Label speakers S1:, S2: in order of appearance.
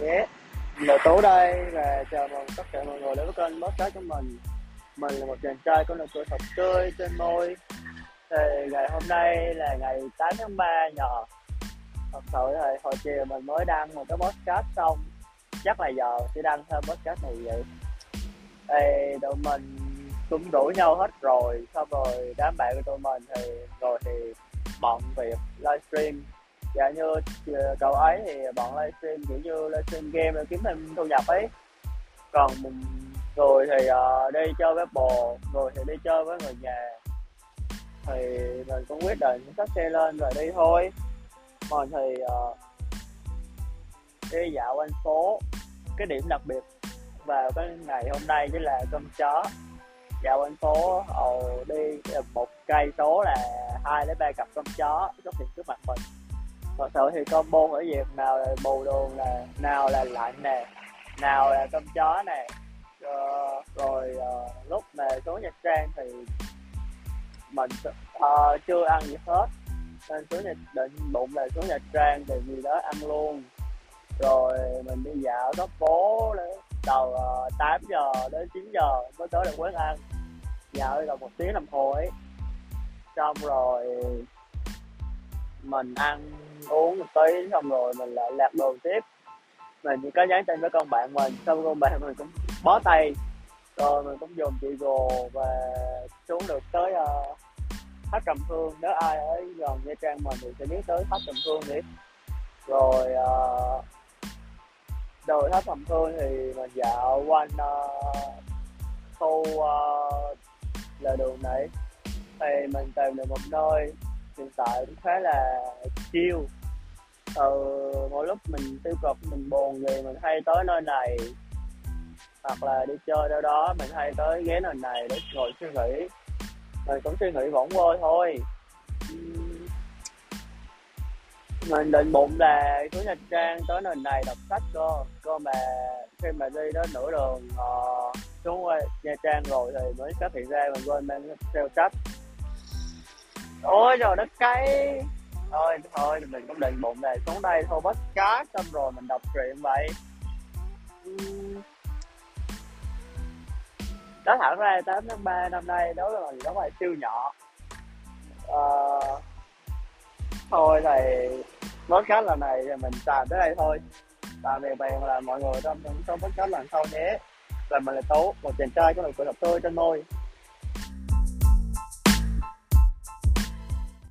S1: nhé là Tú đây và chào mừng tất cả mọi người đến với kênh podcast của mình. Mình là một chàng trai có nụ cười thật tươi trên môi. Thì ngày hôm nay là ngày 8 tháng 3 nhờ. Thật sự thì hồi chiều mình mới đăng một cái podcast xong. Chắc là giờ sẽ đăng thêm podcast này vậy. Thì tụi mình cũng rủ nhau hết rồi. Xong rồi đám bạn của tụi mình thì rồi thì bận việc livestream dạ như ờ, cậu ấy thì bọn livestream kiểu như livestream game để kiếm thêm thu nhập ấy. Còn người thì uh, đi chơi với bồ người thì đi chơi với người nhà. Thì mình cũng quyết định xách xe lên rồi đi thôi. Mình thì uh, đi dạo quanh phố. Cái điểm đặc biệt vào cái ngày hôm nay chính là cơm chó. Dạo quanh phố ồ đi một cây số là hai đến ba cặp cơm chó xuất hiện trước mặt mình thật sự thì combo ở việc nào là bù đồ nè nào là lạnh nè nào là cơm chó nè. Ờ, rồi, rồi uh, lúc mà xuống nhật trang thì mình uh, chưa ăn gì hết. Nên xuống nhật định bụng là xuống nhật trang thì gì đó ăn luôn. Rồi mình đi dạo góc phố từ uh, 8 giờ đến 9 giờ mới tới được quán ăn. Dạo là một tiếng đồng hồ ấy. Xong rồi mình ăn uống một tí xong rồi mình lại lạc đồ tiếp. Mình chỉ có nhắn tin với con bạn mình xong con bạn mình cũng bó tay. Rồi mình cũng dùng chị gồ và xuống được tới uh, tháp trầm hương nếu ai ở gần nha trang mình thì sẽ biết tới tháp trầm hương đi. Rồi uh, đồi tháp trầm hương thì mình dạo quanh uh, khu uh, là đường này thì mình tìm được một nơi hiện tại cũng khá là chill. Ờ, mỗi lúc mình tiêu cực mình buồn gì mình hay tới nơi này hoặc là đi chơi đâu đó mình hay tới ghế nơi này để ngồi suy nghĩ. Mình cũng suy nghĩ võng vơi thôi. Mình định bụng là xuống nha trang tới nơi này đọc sách cơ. Cơ mà khi mà đi đến nửa đường uh, xuống nha trang rồi thì mới phát hiện ra mình quên mang theo sách ôi trời đất cay thôi thôi mình cũng định bụng này xuống đây thôi bắt cá xong rồi mình đọc truyện vậy. Nói thẳng ra 8 tháng 3 năm nay đó là gì đó là siêu nhỏ. À, thôi thì khát là này thì mình tạm tới đây thôi. Tạm biệt bạn là mọi người trong những số podcast lần sau nhé. Là mình là tố một chàng trai có nụ cười đọc tươi trên môi.